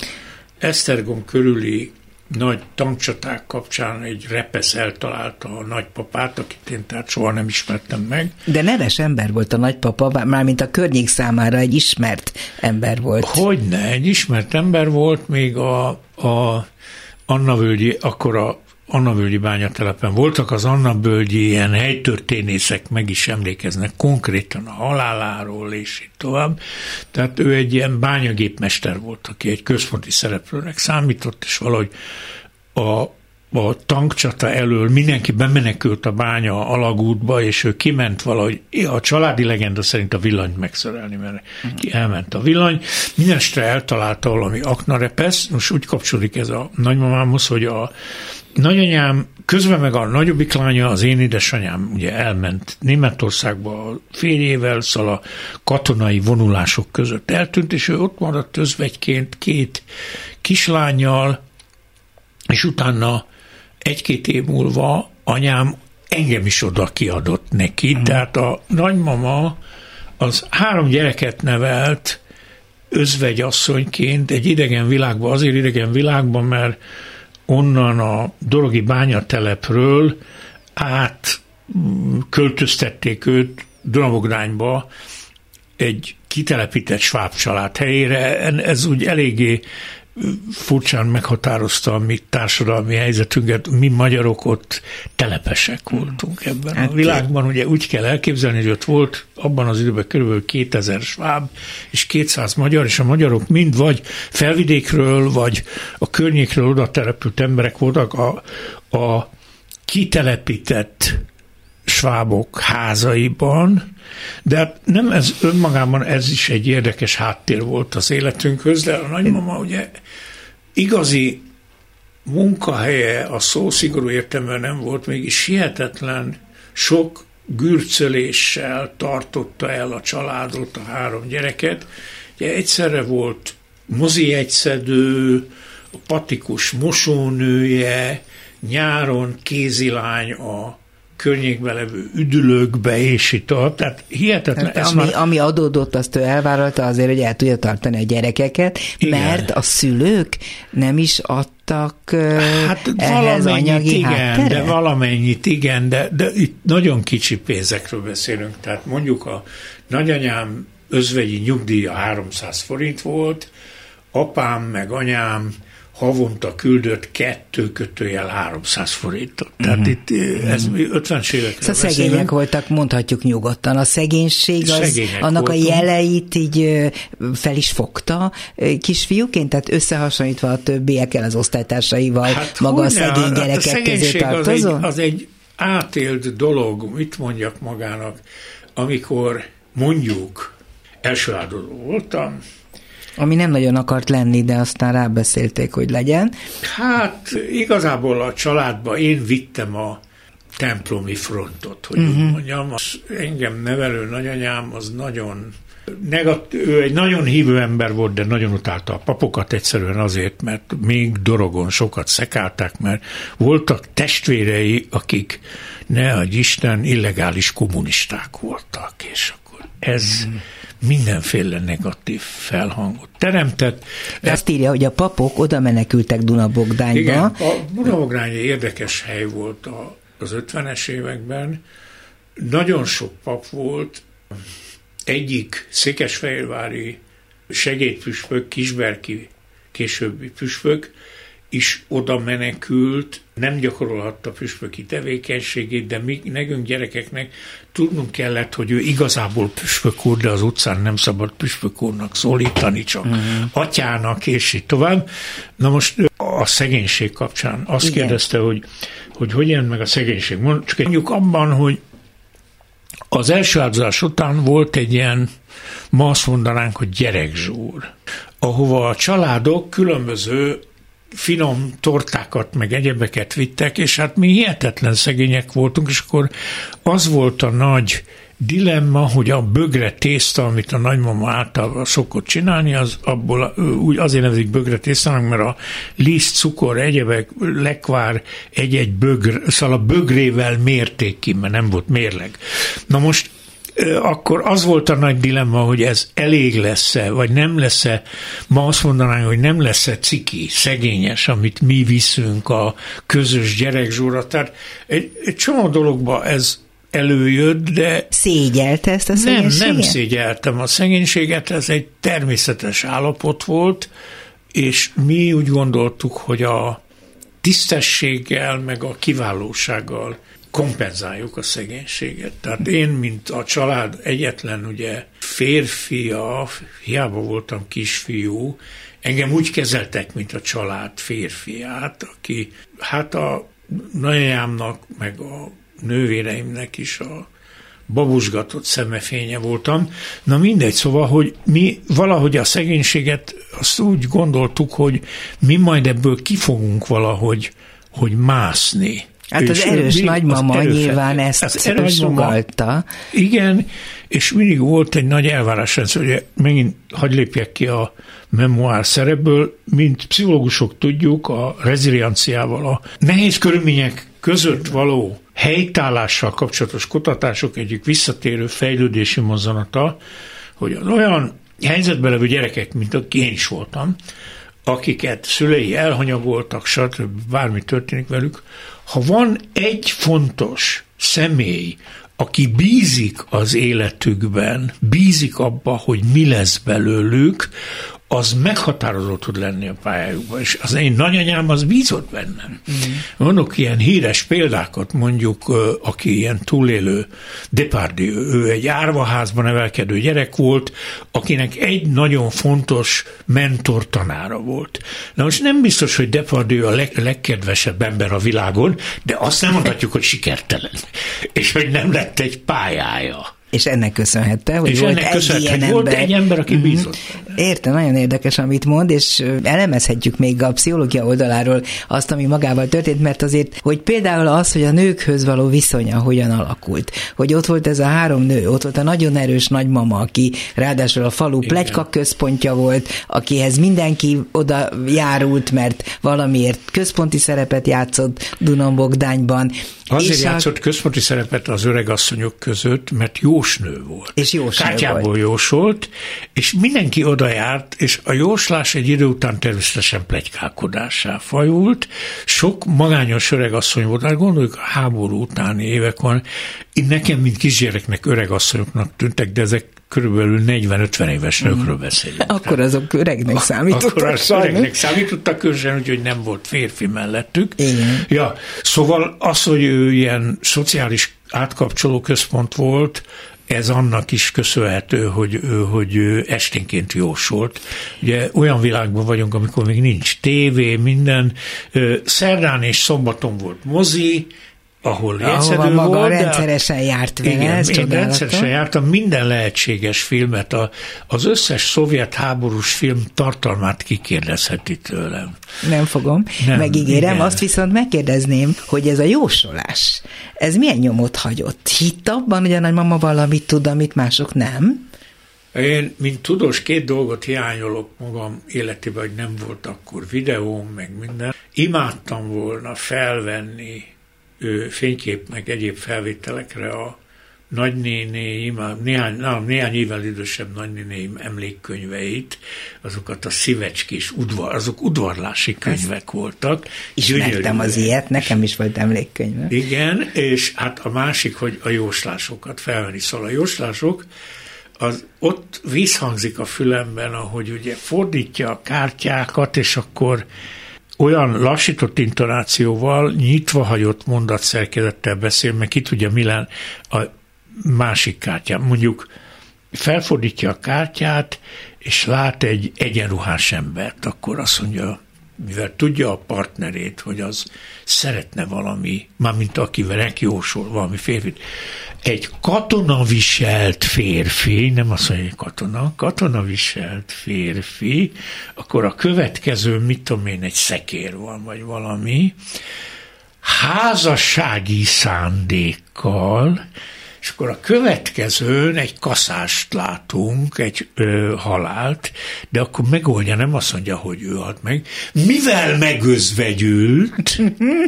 Esztergom körüli nagy tankcsaták kapcsán egy repesz eltalálta a nagypapát, akit én tehát soha nem ismertem meg. De neves ember volt a nagypapa, mármint a környék számára egy ismert ember volt. Hogyne, egy ismert ember volt, még a, a Anna Völgyi, akkor a Anna Völgyi bányatelepen voltak az Anna Völgyi ilyen helytörténészek, meg is emlékeznek konkrétan a haláláról, és így tovább. Tehát ő egy ilyen bányagépmester volt, aki egy központi szereplőnek számított, és valahogy a a tankcsata elől mindenki bemenekült a bánya alagútba, és ő kiment valahogy, a családi legenda szerint a villanyt megszerelni, mert ki elment a villany. Mindenestre eltalálta valami aknarepesz, most úgy kapcsolódik ez a nagymamámhoz, hogy a nagyanyám, közben meg a nagyobbik lánya, az én édesanyám ugye elment Németországba férjével, szóval a katonai vonulások között eltűnt, és ő ott maradt özvegyként két kislányjal, és utána egy-két év múlva anyám engem is oda kiadott neki, mm. tehát a nagymama az három gyereket nevelt özvegyasszonyként egy idegen világban, azért idegen világban, mert onnan a Dorogi bányatelepről át mm, költöztették őt Dunabogrányba egy kitelepített sváb család helyére. Ez úgy eléggé furcsán meghatározta a mi társadalmi helyzetünket, mi magyarok ott telepesek voltunk ebben hát a világban. Ugye úgy kell elképzelni, hogy ott volt abban az időben kb. 2000 sváb és 200 magyar, és a magyarok mind vagy felvidékről, vagy a környékről oda települt emberek voltak. A, a kitelepített svábok házaiban, de hát nem ez önmagában ez is egy érdekes háttér volt az életünkhöz, de a nagymama ugye igazi munkahelye a szó szigorú értelme nem volt, mégis hihetetlen sok gürcöléssel tartotta el a családot, a három gyereket. Ugye egyszerre volt mozi egyszedő, a patikus mosónője, nyáron kézilány a környékben levő üdülőkbe, és itt ott, tehát hihetetlen. Hát, ami, már... ami adódott, azt ő elvállalta azért, hogy el tudja tartani a gyerekeket, igen. mert a szülők nem is adtak hát ehhez anyagi igen, háttere? de valamennyit igen, de, de itt nagyon kicsi pénzekről beszélünk, tehát mondjuk a nagyanyám özvegyi nyugdíja 300 forint volt, apám meg anyám havonta küldött kettő kötőjel 300 forintot. Tehát uh-huh. itt ez uh-huh. 50 évekre Szóval szegények voltak, mondhatjuk nyugodtan. A szegénység az, Szegények annak voltunk. a jeleit így fel is fogta kisfiúként, tehát összehasonlítva a többiekkel, az osztálytársaival, hát maga a szegény gyerekek hát a közé tartozó? Az egy, az egy átélt dolog, mit mondjak magának, amikor mondjuk első áldozó voltam, ami nem nagyon akart lenni, de aztán rábeszélték, hogy legyen. Hát igazából a családba én vittem a templomi frontot, hogy uh-huh. úgy mondjam. Az engem nevelő nagyanyám az nagyon negat, ő egy nagyon hívő ember volt, de nagyon utálta a papokat egyszerűen azért, mert még dorogon sokat szekálták, mert voltak testvérei, akik ne adj Isten, illegális kommunisták voltak, és akkor ez uh-huh mindenféle negatív felhangot teremtett. De azt írja, hogy a papok oda menekültek Dunabogdányba. Igen, a Dunabogdány érdekes hely volt a, az 50-es években. Nagyon sok pap volt, egyik székesfehérvári segédpüspök, Kisberki későbbi püspök, is oda menekült, nem gyakorolhatta püspöki tevékenységét, de mi, nekünk gyerekeknek tudnunk kellett, hogy ő igazából püspök úr, de az utcán nem szabad püspök úrnak szólítani, csak uh-huh. atyának, és így tovább. Na most a szegénység kapcsán azt Igen. kérdezte, hogy, hogy hogy jön meg a szegénység. Csak mondjuk abban, hogy az első áldozás után volt egy ilyen, ma azt mondanánk, hogy gyerekzsúr, ahova a családok különböző finom tortákat, meg egyebeket vittek, és hát mi hihetetlen szegények voltunk, és akkor az volt a nagy dilemma, hogy a bögre tészta, amit a nagymama által szokott csinálni, az abból úgy azért nevezik bögre tésztának, mert a liszt, cukor, egyebek, lekvár egy-egy bögr, szóval a bögrével mérték ki, mert nem volt mérleg. Na most akkor az volt a nagy dilemma, hogy ez elég lesz-e, vagy nem lesz-e, ma azt mondanánk, hogy nem lesz-e ciki, szegényes, amit mi viszünk a közös gyerekzsúra. Tehát egy, egy csomó dologba ez előjött, de... Szégyelte ezt a szegénységet? Nem, nem szégyeltem a szegénységet, ez egy természetes állapot volt, és mi úgy gondoltuk, hogy a tisztességgel, meg a kiválósággal kompenzáljuk a szegénységet. Tehát én, mint a család egyetlen ugye férfia, hiába voltam kisfiú, engem úgy kezeltek, mint a család férfiát, aki hát a nagyanyámnak, meg a nővéreimnek is a babusgatott szemefénye voltam. Na mindegy, szóval, hogy mi valahogy a szegénységet azt úgy gondoltuk, hogy mi majd ebből kifogunk valahogy, hogy mászni. Hát az erős nagymama az nyilván ezt az erős sugalta. Igen, és mindig volt egy nagy elvárás, hogy megint hagy lépjek ki a memoár szerepből, mint pszichológusok tudjuk, a rezilienciával, a nehéz körülmények között való helytállással kapcsolatos kutatások egyik visszatérő fejlődési mozzanata, hogy az olyan helyzetben levő gyerekek, mint aki én is voltam, akiket szülei elhanyagoltak, stb. bármi történik velük, ha van egy fontos személy, aki bízik az életükben, bízik abba, hogy mi lesz belőlük, az meghatározó tud lenni a pályájukban, és az én nagyanyám az bízott bennem. Mm. Mondok ilyen híres példákat, mondjuk, aki ilyen túlélő Depardieu, ő egy árvaházban nevelkedő gyerek volt, akinek egy nagyon fontos mentor tanára volt. Na most nem biztos, hogy Depardieu a leg, legkedvesebb ember a világon, de azt nem mondhatjuk, hogy sikertelen, és hogy nem lett egy pályája. És ennek köszönhette, hogy és volt ennek egy ilyen ember. Volt egy ember, aki mhm. bízott. Értem, nagyon érdekes, amit mond, és elemezhetjük még a pszichológia oldaláról azt, ami magával történt, mert azért, hogy például az, hogy a nőkhöz való viszonya hogyan alakult, hogy ott volt ez a három nő, ott volt a nagyon erős nagymama, aki ráadásul a falu plegyka központja volt, akihez mindenki oda járult, mert valamiért központi szerepet játszott Dunambogdányban. Azért és játszott központi szerepet az öregasszonyok között, mert jósnő volt. És jósnő Kártyából volt. jósolt, és mindenki oda járt, és a jóslás egy idő után természetesen plegykálkodássá fajult. Sok magányos öregasszony volt, hát gondoljuk a háború utáni évekon, én nekem, mint kisgyereknek öregasszonyoknak tűntek, de ezek körülbelül 40-50 éves nőkről beszélünk. Akkor azok öregnek számítottak. Akkor az öregnek számítottak, különösen, úgyhogy nem volt férfi mellettük. Igen. Ja, szóval az, hogy ő ilyen szociális átkapcsoló központ volt, ez annak is köszönhető, hogy, hogy esténként jósolt. Ugye olyan világban vagyunk, amikor még nincs tévé, minden. Szerdán és szombaton volt mozi, ahol Ahova maga volt, rendszeresen de, járt vele, igen, ez én rendszeresen jártam minden lehetséges filmet, a, az összes szovjet háborús film tartalmát kikérdezheti tőlem. Nem fogom, Nem, megígérem, igen. azt viszont megkérdezném, hogy ez a jósolás, ez milyen nyomot hagyott? Hitt abban, hogy a nagymama valamit tud, amit mások nem? Én, mint tudós, két dolgot hiányolok magam életében, hogy nem volt akkor videóm, meg minden. Imádtam volna felvenni fénykép meg egyéb felvételekre a nagynénéim, néhány, nem, néhány évvel idősebb nagynénéim emlékkönyveit, azokat a szívecskés udvar, azok udvarlási könyvek voltak. Ismertem az ilyet, nekem is volt emlékkönyve. Igen, és hát a másik, hogy a jóslásokat felvenni. Szóval a jóslások, az ott visszhangzik a fülemben, ahogy ugye fordítja a kártyákat, és akkor olyan lassított intonációval, nyitva hagyott mondatszerkezettel beszél, mert ki tudja, mi a másik kártyán. Mondjuk felfordítja a kártyát, és lát egy egyenruhás embert, akkor azt mondja, mivel tudja a partnerét, hogy az szeretne valami, mármint akivel jósol valami férfit, egy katona viselt férfi, nem azt mondja, hogy katona, katona viselt férfi, akkor a következő, mit tudom én, egy szekér van, vagy valami, házassági szándékkal, és akkor a következőn egy kaszást látunk, egy ö, halált, de akkor megoldja, nem azt mondja, hogy ő halt meg, mivel megözvegyült,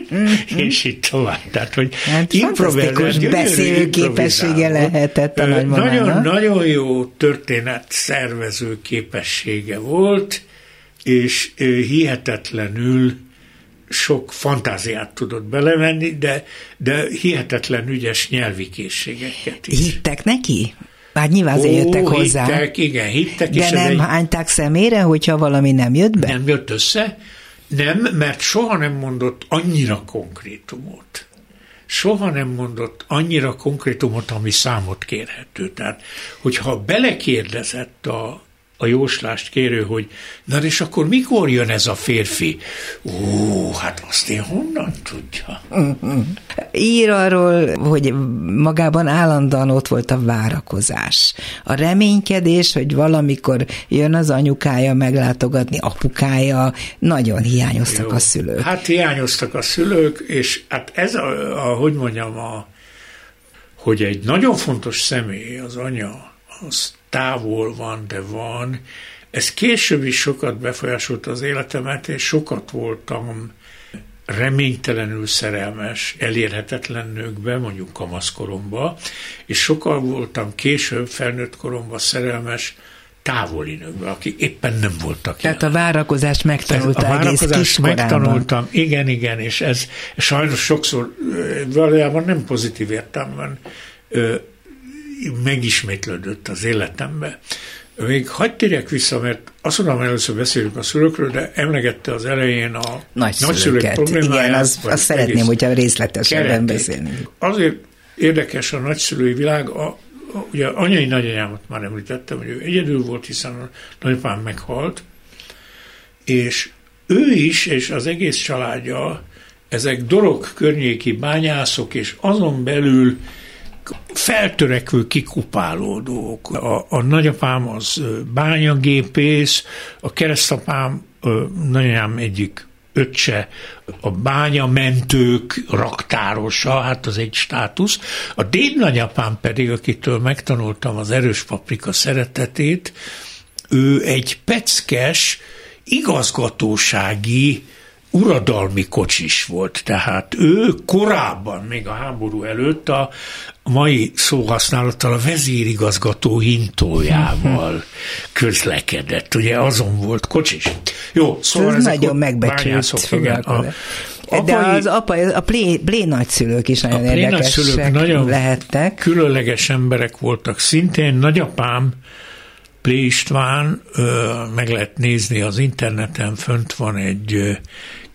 [LAUGHS] és itt tovább. Tehát, hogy hát improvizálás, beszélő képessége lehetett a Nagyon, nagyon jó történet szervező képessége volt, és hihetetlenül sok fantáziát tudott belevenni, de, de hihetetlen ügyes nyelvi készségeket is. Hittek neki? Már nyilván azért jöttek hozzá. Hittek, igen, hittek. De és nem egy... hányták szemére, hogyha valami nem jött be? Nem jött össze. Nem, mert soha nem mondott annyira konkrétumot. Soha nem mondott annyira konkrétumot, ami számot kérhető. Tehát, hogyha belekérdezett a, a jóslást kérő, hogy na és akkor mikor jön ez a férfi? Ó, hát azt én honnan tudja? [LAUGHS] Ír arról, hogy magában állandóan ott volt a várakozás. A reménykedés, hogy valamikor jön az anyukája meglátogatni, apukája, nagyon hiányoztak Jó. a szülők. Hát hiányoztak a szülők, és hát ez a, a hogy mondjam, a, hogy egy nagyon fontos személy, az anya, az távol van, de van. Ez később is sokat befolyásolta az életemet, és sokat voltam reménytelenül szerelmes, elérhetetlen nőkbe, mondjuk kamaszkoromba, és sokkal voltam később felnőtt koromban szerelmes távoli nőkbe, akik éppen nem voltak Tehát jelen. a várakozást megtanulta a egész várakozást megtanultam, igen, igen, és ez sajnos sokszor valójában nem pozitív értelemben megismétlődött az életembe. Még hagyd térjek vissza, mert azt mondom, először beszélünk a szülőkről, de emlegette az elején a nagyszülők problémáját. Igen, azt, azt szeretném, hogyha részletesebben beszélni. Azért érdekes a nagyszülői világ, a, a, ugye anyai nagyanyámat már említettem, hogy ő egyedül volt, hiszen a nagyapám meghalt, és ő is, és az egész családja, ezek dorok környéki bányászok, és azon belül feltörekvő, kikupálódók. A, a nagyapám az bányagépész, a keresztapám nagyanyám egyik öccse, a bányamentők raktárosa, hát az egy státusz. A dédnagyapám pedig, akitől megtanultam az erős paprika szeretetét, ő egy peckes, igazgatósági uradalmi kocsis volt, tehát ő korábban, még a háború előtt a mai szóhasználattal a vezérigazgató hintójával [LAUGHS] közlekedett, ugye azon volt kocsis. Jó, szóval ez nagyon megbecsült igen, a, Apai, De az apa, a plé, plé nagyszülők is nagyon a érdekesek nagyon lehettek. különleges emberek voltak. Szintén nagyapám, Plé István, meg lehet nézni az interneten, fönt van egy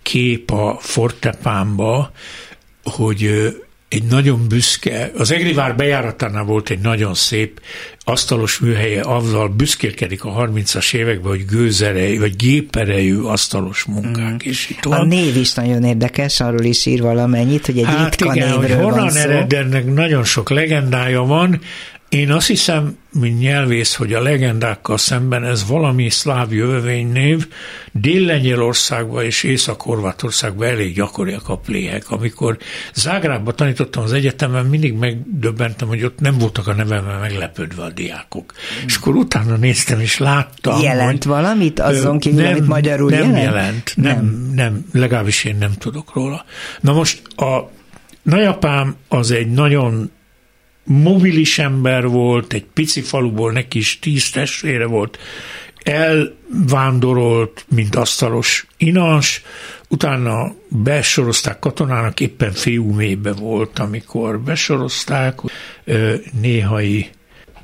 kép a Fortepánba, hogy egy nagyon büszke, az Egrivár bejáratánál volt egy nagyon szép asztalos műhelye, azzal büszkélkedik a 30-as években, hogy gőzerejű, vagy géperejű asztalos munkák, mm. és itt van. A név is nagyon érdekes, arról is ír valamennyit, hogy egy hát ritka igen, névről hogy honnan ered, ennek nagyon sok legendája van, én azt hiszem, mint nyelvész, hogy a legendákkal szemben ez valami szláv jövevénynév, Dél-Lengyelországban és Észak-Horvátországban elég gyakoriak a pléhek. Amikor Zágrábban tanítottam az egyetemen, mindig megdöbbentem, hogy ott nem voltak a nevemben meglepődve a diákok. Mm. És akkor utána néztem, és láttam, Jelent hogy, valamit azon kívül, nem, amit magyarul nem jelent? jelent? Nem, nem, nem, legalábbis én nem tudok róla. Na most a nagyapám az egy nagyon mobilis ember volt, egy pici faluból neki is tíz testvére volt, elvándorolt, mint asztalos inas, utána besorozták katonának, éppen mélybe volt, amikor besorozták, néhai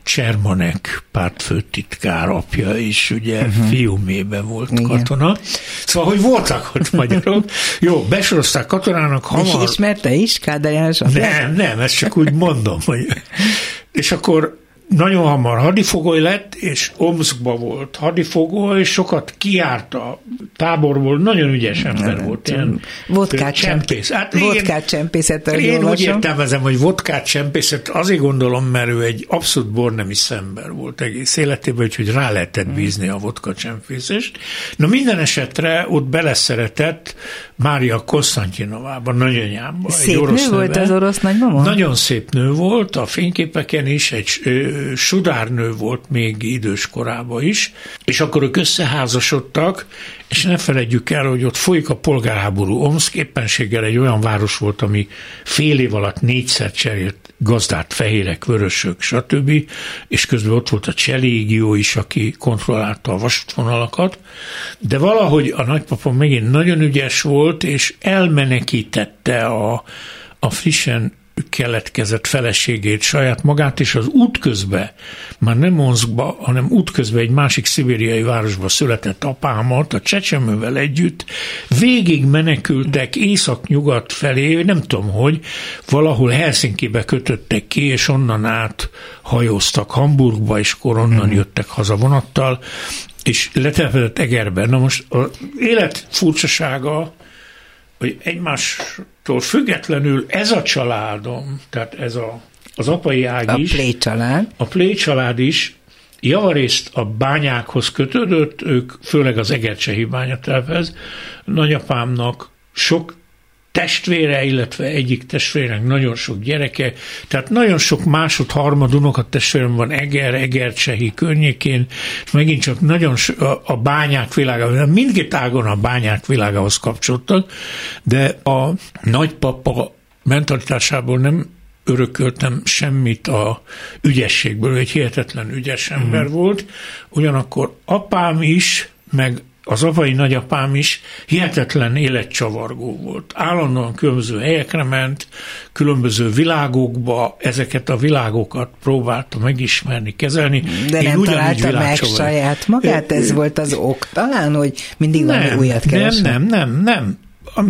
Csermanek pártfőtitkár apja is, ugye uh-huh. fiúmébe volt Igen. katona. Szóval, hogy voltak ott magyarok. Jó, besorozták katonának hamar. És ismerte is Kádár János Nem, nem, ezt csak úgy mondom. Hogy... [LAUGHS] És akkor nagyon hamar hadifogoly lett, és Omskba volt hadifogoly, sokat kiárt a táborból, nagyon ügyes ember nem, volt. Ilyen vodkát csempész. Hát vodkát csempészet. Én úgy értelmezem, hogy vodkát csempészet, azért gondolom, mert ő egy abszolút bornemi szember volt egész életében, úgyhogy rá lehetett bízni a vodka csempészést. Na minden esetre ott beleszeretett Mária Konstantinovában, nagyanyámba. Szép orosz nő neve. volt az orosz nagymama? Nagyon szép nő volt, a fényképeken is, egy sudárnő volt még idős korában is, és akkor ők összeházasodtak, és ne felejtjük el, hogy ott folyik a polgárháború. Omszk éppenséggel egy olyan város volt, ami fél év alatt négyszer cserélt gazdát, fehérek, vörösök, stb. És közben ott volt a Cselégió is, aki kontrollálta a vasútvonalakat. De valahogy a nagypapa megint nagyon ügyes volt, és elmenekítette a, a frissen keletkezett feleségét, saját magát, és az útközbe, már nem Monszkba, hanem útközben egy másik szibériai városba született apámat, a csecsemővel együtt, végig menekültek észak-nyugat felé, nem tudom hogy, valahol Helsinkibe kötöttek ki, és onnan át hajóztak Hamburgba, és akkor onnan mhm. jöttek haza vonattal, és letelepedett Egerben. Na most az élet furcsasága, hogy egymástól függetlenül ez a családom, tehát ez a, az apai ág a is, Play család. a Play család is javarészt a bányákhoz kötődött, ők főleg az Egercsehi bányatelvez. Nagyapámnak sok testvére, illetve egyik testvérnek nagyon sok gyereke, tehát nagyon sok másod, harmad unokat testvérem van Eger, Egercsehi környékén, és megint csak nagyon so, a, a bányák világa, mindkét ágon a bányák világához kapcsoltak, de a nagypapa mentalitásából nem örököltem semmit a ügyességből, egy hihetetlen ügyes ember mm. volt, ugyanakkor apám is, meg az apai nagyapám is hihetetlen életcsavargó volt. Állandóan különböző helyekre ment, különböző világokba, ezeket a világokat próbálta megismerni, kezelni. De Én nem találta meg saját magát? Ez volt az ok talán, hogy mindig valami újat keresett? Nem, nem, nem, nem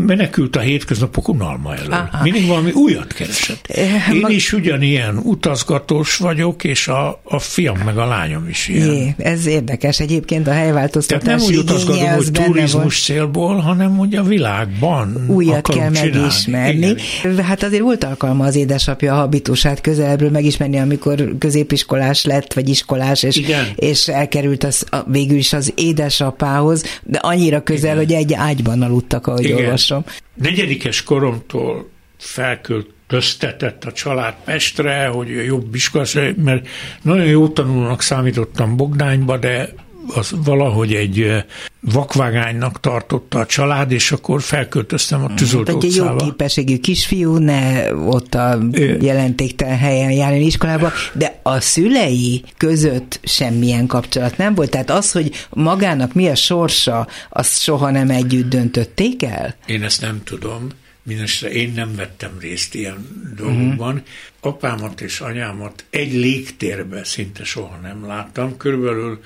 menekült a hétköznapok unalma elől. Aha. Mindig valami újat keresett. Eh, Én is ugyanilyen utazgatós vagyok, és a, a fiam meg a lányom is ilyen. Jé, ez érdekes. Egyébként a helyváltoztatás Tehát nem úgy utazgatom, hogy turizmus célból, hanem hogy a világban Újat kell csinálni. megismerni. Igen. Hát azért volt alkalma az édesapja a habitusát közelebbről megismerni, amikor középiskolás lett, vagy iskolás, és, Igen. és elkerült az, végül is az édesapához, de annyira közel, Igen. hogy egy ágyban aludtak, ahogy Igen olvasom. Negyedikes koromtól felköltöztetett a család Pestre, hogy jobb iskola, mert nagyon jó tanulónak számítottam Bogdányba, de az valahogy egy vakvágánynak tartotta a család, és akkor felköltöztem a Tűzolt hát egy jó képességű kisfiú, ne ott a jelentéktelen helyen járni iskolába, de a szülei között semmilyen kapcsolat nem volt. Tehát az, hogy magának mi a sorsa, azt soha nem együtt döntötték el? Én ezt nem tudom. Mindenesetre én nem vettem részt ilyen dolgokban. Uh-huh. Apámat és anyámat egy légtérbe szinte soha nem láttam. Körülbelül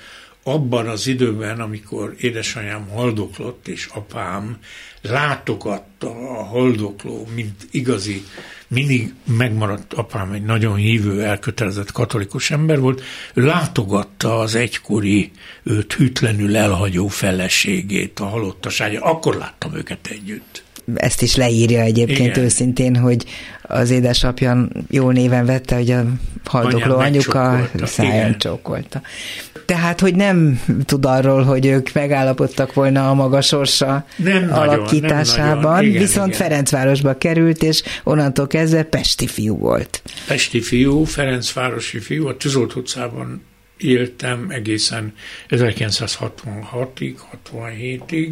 abban az időben, amikor édesanyám haldoklott, és apám látogatta a haldokló, mint igazi, mindig megmaradt apám egy nagyon hívő, elkötelezett katolikus ember volt, ő látogatta az egykori őt hűtlenül elhagyó feleségét, a halottaságja, akkor láttam őket együtt ezt is leírja egyébként Igen. őszintén, hogy az édesapja jó néven vette, hogy a haldokló anyuka száján csókolta. Tehát, hogy nem tud arról, hogy ők megállapodtak volna a maga sorsa nem alakításában, nagyon, nem Igen, viszont igen. Ferencvárosba került, és onnantól kezdve pesti fiú volt. Pesti fiú, Ferencvárosi fiú, a Tűzolt utcában éltem egészen 1966-ig, 67-ig,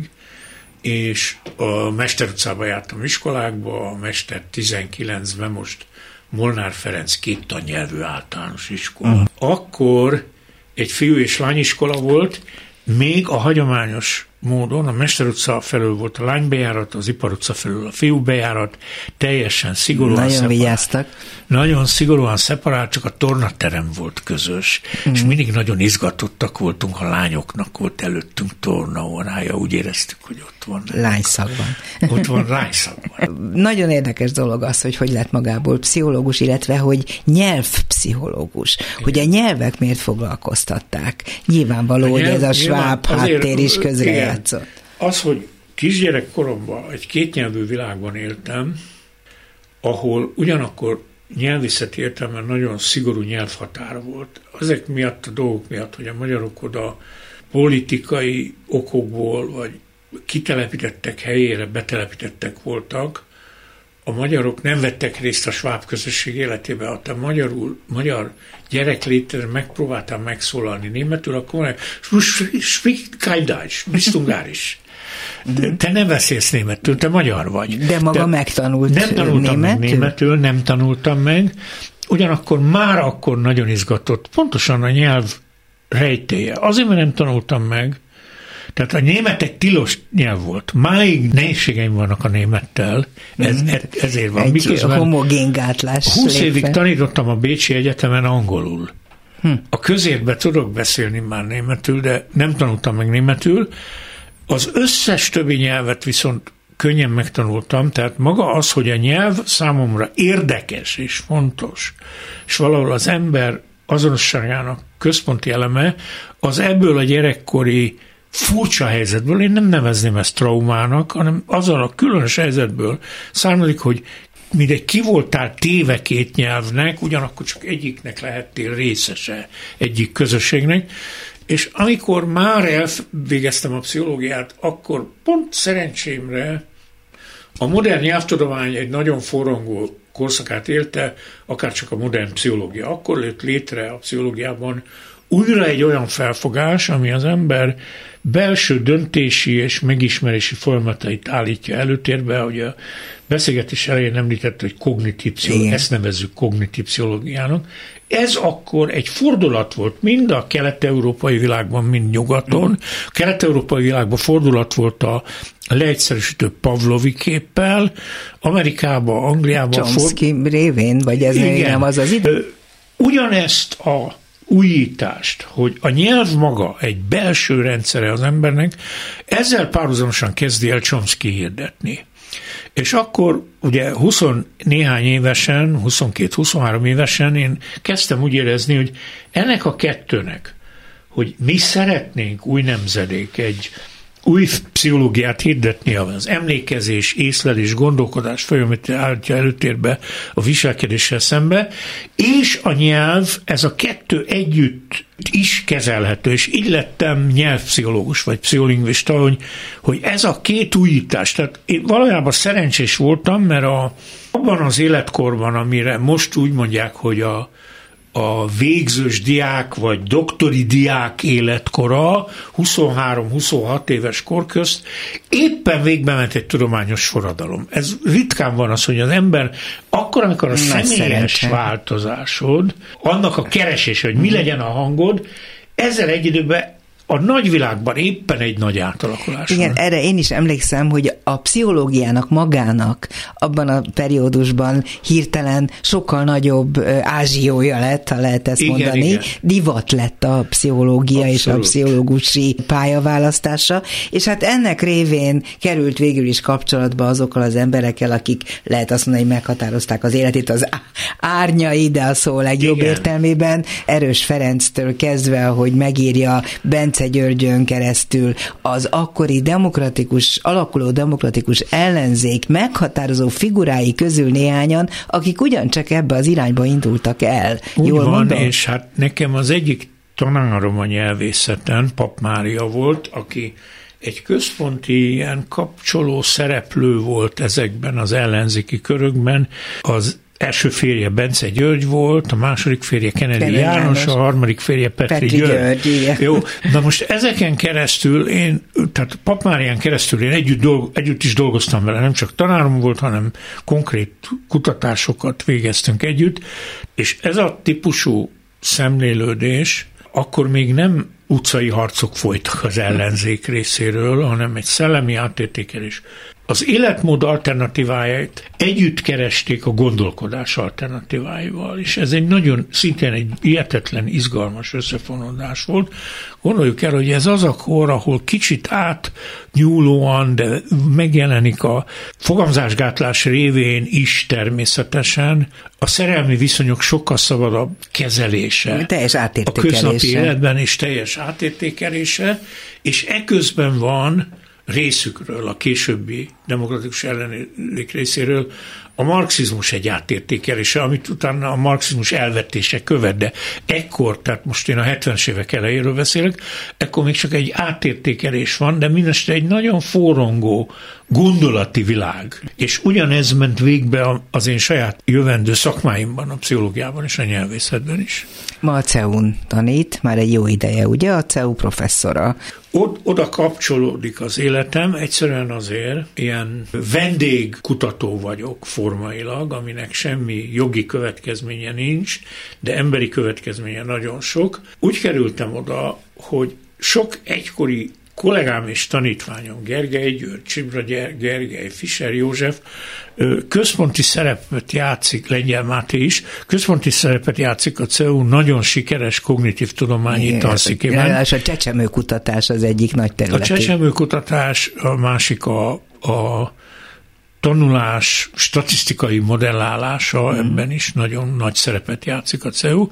és a Mester utcába jártam iskolákba, a Mester 19-ben most Molnár Ferenc két tannyelvű általános iskola. Uh-huh. Akkor egy fiú és lányiskola volt, még a hagyományos módon a Mester utca felől volt a lánybejárat, az Ipar utca felől a fiú bejárat, teljesen szigorúan Nagyon szeparált. vigyáztak. Nagyon szigorúan szeparált, csak a tornaterem volt közös, mm. és mindig nagyon izgatottak voltunk, a lányoknak volt előttünk tornaórája, úgy éreztük, hogy ott van. Lányszakban. Ott van [LAUGHS] lányszakban. Nagyon érdekes dolog az, hogy hogy lett magából pszichológus, illetve hogy nyelvpszichológus, Igen. hogy a nyelvek miért foglalkoztatták. Nyilvánvaló, nyelv, hogy ez a sváb háttér is közrejátszott. Az, hogy kisgyerekkoromban egy kétnyelvű világban éltem, ahol ugyanakkor nyelvészeti értelemben nagyon szigorú nyelvhatár volt. Ezek miatt a dolgok miatt, hogy a magyarok oda politikai okokból, vagy kitelepítettek helyére, betelepítettek voltak, a magyarok nem vettek részt a sváb közösség életébe, ha te magyarul, magyar gyerek létre megpróbáltam megszólalni németül, akkor sprich kein Deutsch, bist Ungarisch. De te nem beszélsz németül, te magyar vagy. De maga te megtanult Nem tanultam németül? meg németül, nem tanultam meg. Ugyanakkor már akkor nagyon izgatott, pontosan a nyelv rejtéje. Azért, mert nem tanultam meg, tehát a német egy tilos nyelv volt. Máig nehézségeim vannak a némettel, ez, mm. ezért van. Egy Miközben homogén gátlás. 20 évig tanítottam a Bécsi Egyetemen angolul. Hm. A közérbe tudok beszélni már németül, de nem tanultam meg németül. Az összes többi nyelvet viszont könnyen megtanultam, tehát maga az, hogy a nyelv számomra érdekes és fontos, és valahol az ember azonosságának központi eleme, az ebből a gyerekkori furcsa helyzetből, én nem nevezném ezt traumának, hanem azon a különös helyzetből származik, hogy mindegy ki voltál téve két nyelvnek, ugyanakkor csak egyiknek lehettél részese egyik közösségnek, és amikor már elvégeztem a pszichológiát, akkor pont szerencsémre a modern nyelvtudomány egy nagyon forrongó korszakát élte, akár csak a modern pszichológia. Akkor lőtt létre a pszichológiában újra egy olyan felfogás, ami az ember belső döntési és megismerési folyamatait állítja előtérbe, hogy a beszélgetés elején említett, hogy kognitív pszichológia, ezt nevezzük kognitív pszichológiának. Ez akkor egy fordulat volt mind a kelet-európai világban, mind nyugaton. A kelet-európai világban fordulat volt a leegyszerűsítő Pavlovi képpel, Amerikában, Angliában... Chomsky for... révén, vagy ez Igen. nem az az idő? Ugyanezt a újítást, hogy a nyelv maga egy belső rendszere az embernek, ezzel párhuzamosan kezdi el Chomsky hirdetni. És akkor ugye 20 néhány évesen, 22-23 évesen én kezdtem úgy érezni, hogy ennek a kettőnek, hogy mi szeretnénk új nemzedék, egy új pszichológiát hirdetni, az emlékezés, észlelés, gondolkodás folyamat állítja előtérbe a viselkedéssel szembe, és a nyelv, ez a kettő együtt is kezelhető, és így lettem nyelvpszichológus, vagy pszicholingvista, hogy, hogy ez a két újítás, tehát én valójában szerencsés voltam, mert a, abban az életkorban, amire most úgy mondják, hogy a, a végzős diák vagy doktori diák életkora 23-26 éves kor közt éppen végbe ment egy tudományos forradalom. Ez ritkán van az, hogy az ember akkor, amikor a Na, személyes szerencsé. változásod, annak a keresése, hogy mi legyen a hangod, ezzel egy időben a nagyvilágban éppen egy nagy átalakulás Igen, van. erre én is emlékszem, hogy a pszichológiának magának abban a periódusban hirtelen sokkal nagyobb ázsiója lett, ha lehet ezt igen, mondani. Igen. Divat lett a pszichológia Abszolút. és a pszichológusi pályaválasztása, és hát ennek révén került végül is kapcsolatba azokkal az emberekkel, akik lehet azt mondani, hogy meghatározták az életét az árnyai, de a szó legjobb igen. értelmében. Erős Ferenctől kezdve, hogy megírja Bent Bence Györgyön keresztül az akkori demokratikus, alakuló demokratikus ellenzék meghatározó figurái közül néhányan, akik ugyancsak ebbe az irányba indultak el. Úgy Jól van, mondom? és hát nekem az egyik tanárom a nyelvészeten, Pap Mária volt, aki egy központi ilyen kapcsoló szereplő volt ezekben az ellenzéki körökben, az első férje Bence György volt, a második férje Kennedy, Kennedy János, János, a harmadik férje Petri, Petri György. György Jó, na most ezeken keresztül én, tehát Papmárián keresztül én együtt, dolg, együtt is dolgoztam vele, nem csak tanárom volt, hanem konkrét kutatásokat végeztünk együtt, és ez a típusú szemlélődés akkor még nem utcai harcok folytak az ellenzék részéről, hanem egy szellemi átértékelés az életmód alternatíváját együtt keresték a gondolkodás alternatíváival, és ez egy nagyon, szintén egy ilyetetlen, izgalmas összefonódás volt. Gondoljuk el, hogy ez az a kor, ahol kicsit átnyúlóan, de megjelenik a fogamzásgátlás révén is természetesen a szerelmi viszonyok sokkal szabadabb kezelése. Teljes átértékelése. A köznapi életben is teljes átértékelése, és eközben van részükről, a későbbi demokratikus ellenék részéről a marxizmus egy átértékelése, amit utána a marxizmus elvetése követ, de ekkor, tehát most én a 70-es évek elejéről beszélek, ekkor még csak egy átértékelés van, de mindeste egy nagyon forrongó gondolati világ. És ugyanez ment végbe az én saját jövendő szakmáimban, a pszichológiában és a nyelvészetben is. Ma a CEU-n tanít, már egy jó ideje, ugye? A CEU professzora. Od, oda kapcsolódik az életem, egyszerűen azért ilyen vendégkutató vagyok formailag, aminek semmi jogi következménye nincs, de emberi következménye nagyon sok. Úgy kerültem oda, hogy sok egykori kollégám és tanítványom, Gergely György, Csibra Gergely, Fischer József központi szerepet játszik, Lengyel Máté is, központi szerepet játszik a CEU nagyon sikeres kognitív tudományi tanszikében. És a csecsemőkutatás az egyik nagy terület. A csecsemőkutatás, a másik a, a tanulás statisztikai modellálása mm. ebben is nagyon nagy szerepet játszik a CEU,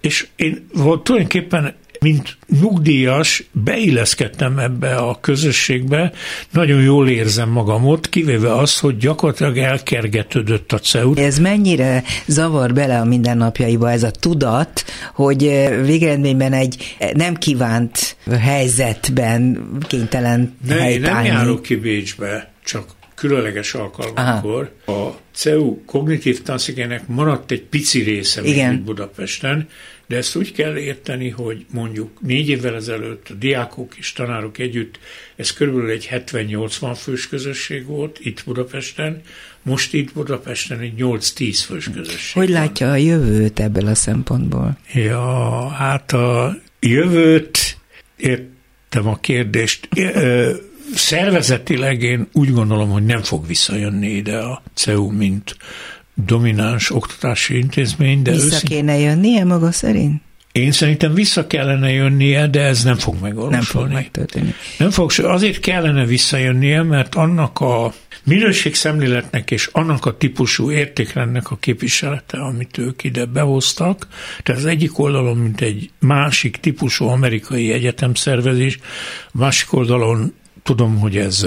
és én tulajdonképpen mint nyugdíjas beilleszkedtem ebbe a közösségbe, nagyon jól érzem magam ott, kivéve azt, hogy gyakorlatilag elkergetődött a CEU. Ez mennyire zavar bele a mindennapjaiba ez a tudat, hogy végeredményben egy nem kívánt helyzetben kénytelen ne, helytállni. Nem járok ki Bécsbe, csak különleges alkalmakkor. A CEU kognitív tanszékének maradt egy pici része Igen. Budapesten, de ezt úgy kell érteni, hogy mondjuk négy évvel ezelőtt a diákok és tanárok együtt, ez körülbelül egy 70-80 fős közösség volt itt Budapesten, most itt Budapesten egy 8-10 fős közösség Hogy látja van. a jövőt ebből a szempontból? Ja, hát a jövőt, értem a kérdést, szervezetileg én úgy gondolom, hogy nem fog visszajönni ide a CEU, mint domináns oktatási intézmény. De Vissza őszint... kéne jönnie maga szerint? Én szerintem vissza kellene jönnie, de ez nem fog megvalósulni. Nem fog megtörténni. Nem fog, azért kellene visszajönnie, mert annak a minőségszemléletnek és annak a típusú értékrendnek a képviselete, amit ők ide behoztak, tehát az egyik oldalon, mint egy másik típusú amerikai egyetemszervezés, másik oldalon tudom, hogy ez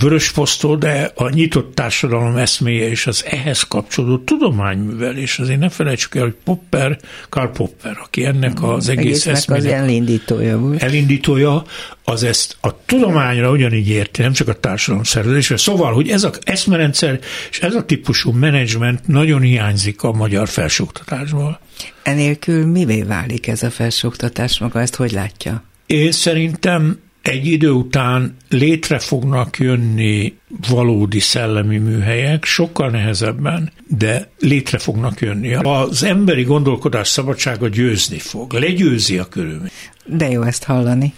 vörös posztó, de a nyitott társadalom eszméje és az ehhez kapcsolódó tudományművelés, azért ne felejtsük el, hogy Popper, Karl Popper, aki ennek az egész Egésznek eszmének az elindítója volt. Elindítója, az ezt a tudományra ugyanígy érti, nem csak a társadalom szervezésre. Szóval, hogy ez az eszmerendszer és ez a típusú menedzsment nagyon hiányzik a magyar felsőoktatásból. Enélkül mivé válik ez a felsőoktatás maga, ezt hogy látja? Én szerintem egy idő után létre fognak jönni valódi szellemi műhelyek, sokkal nehezebben, de létre fognak jönni. Az emberi gondolkodás szabadsága győzni fog, legyőzi a körülmény. De jó ezt hallani.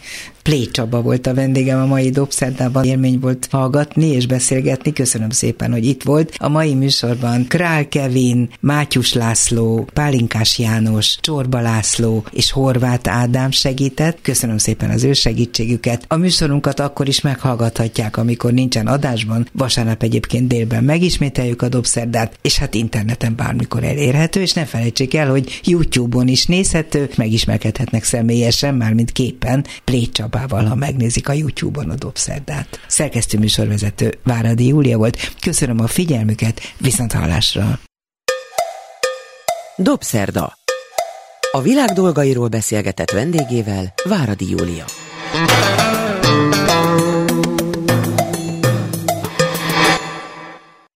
Plé Csaba volt a vendégem a mai Dobszerdában. Élmény volt hallgatni és beszélgetni. Köszönöm szépen, hogy itt volt. A mai műsorban Král Kevin, Mátyus László, Pálinkás János, Csorba László és Horváth Ádám segített. Köszönöm szépen az ő segítségüket. A műsorunkat akkor is meghallgathatják, amikor nincsen adásban. Vasárnap egyébként délben megismételjük a Dobszerdát, és hát interneten bármikor elérhető, és ne felejtsék el, hogy YouTube-on is nézhető, megismerkedhetnek személyesen, mármint képen, Plé Csabával, ha megnézik a YouTube-on a Dobszerdát. Szerkesztő műsorvezető Váradi Júlia volt. Köszönöm a figyelmüket, viszont hallásra. Dobszerda. A világ dolgairól beszélgetett vendégével Váradi Júlia.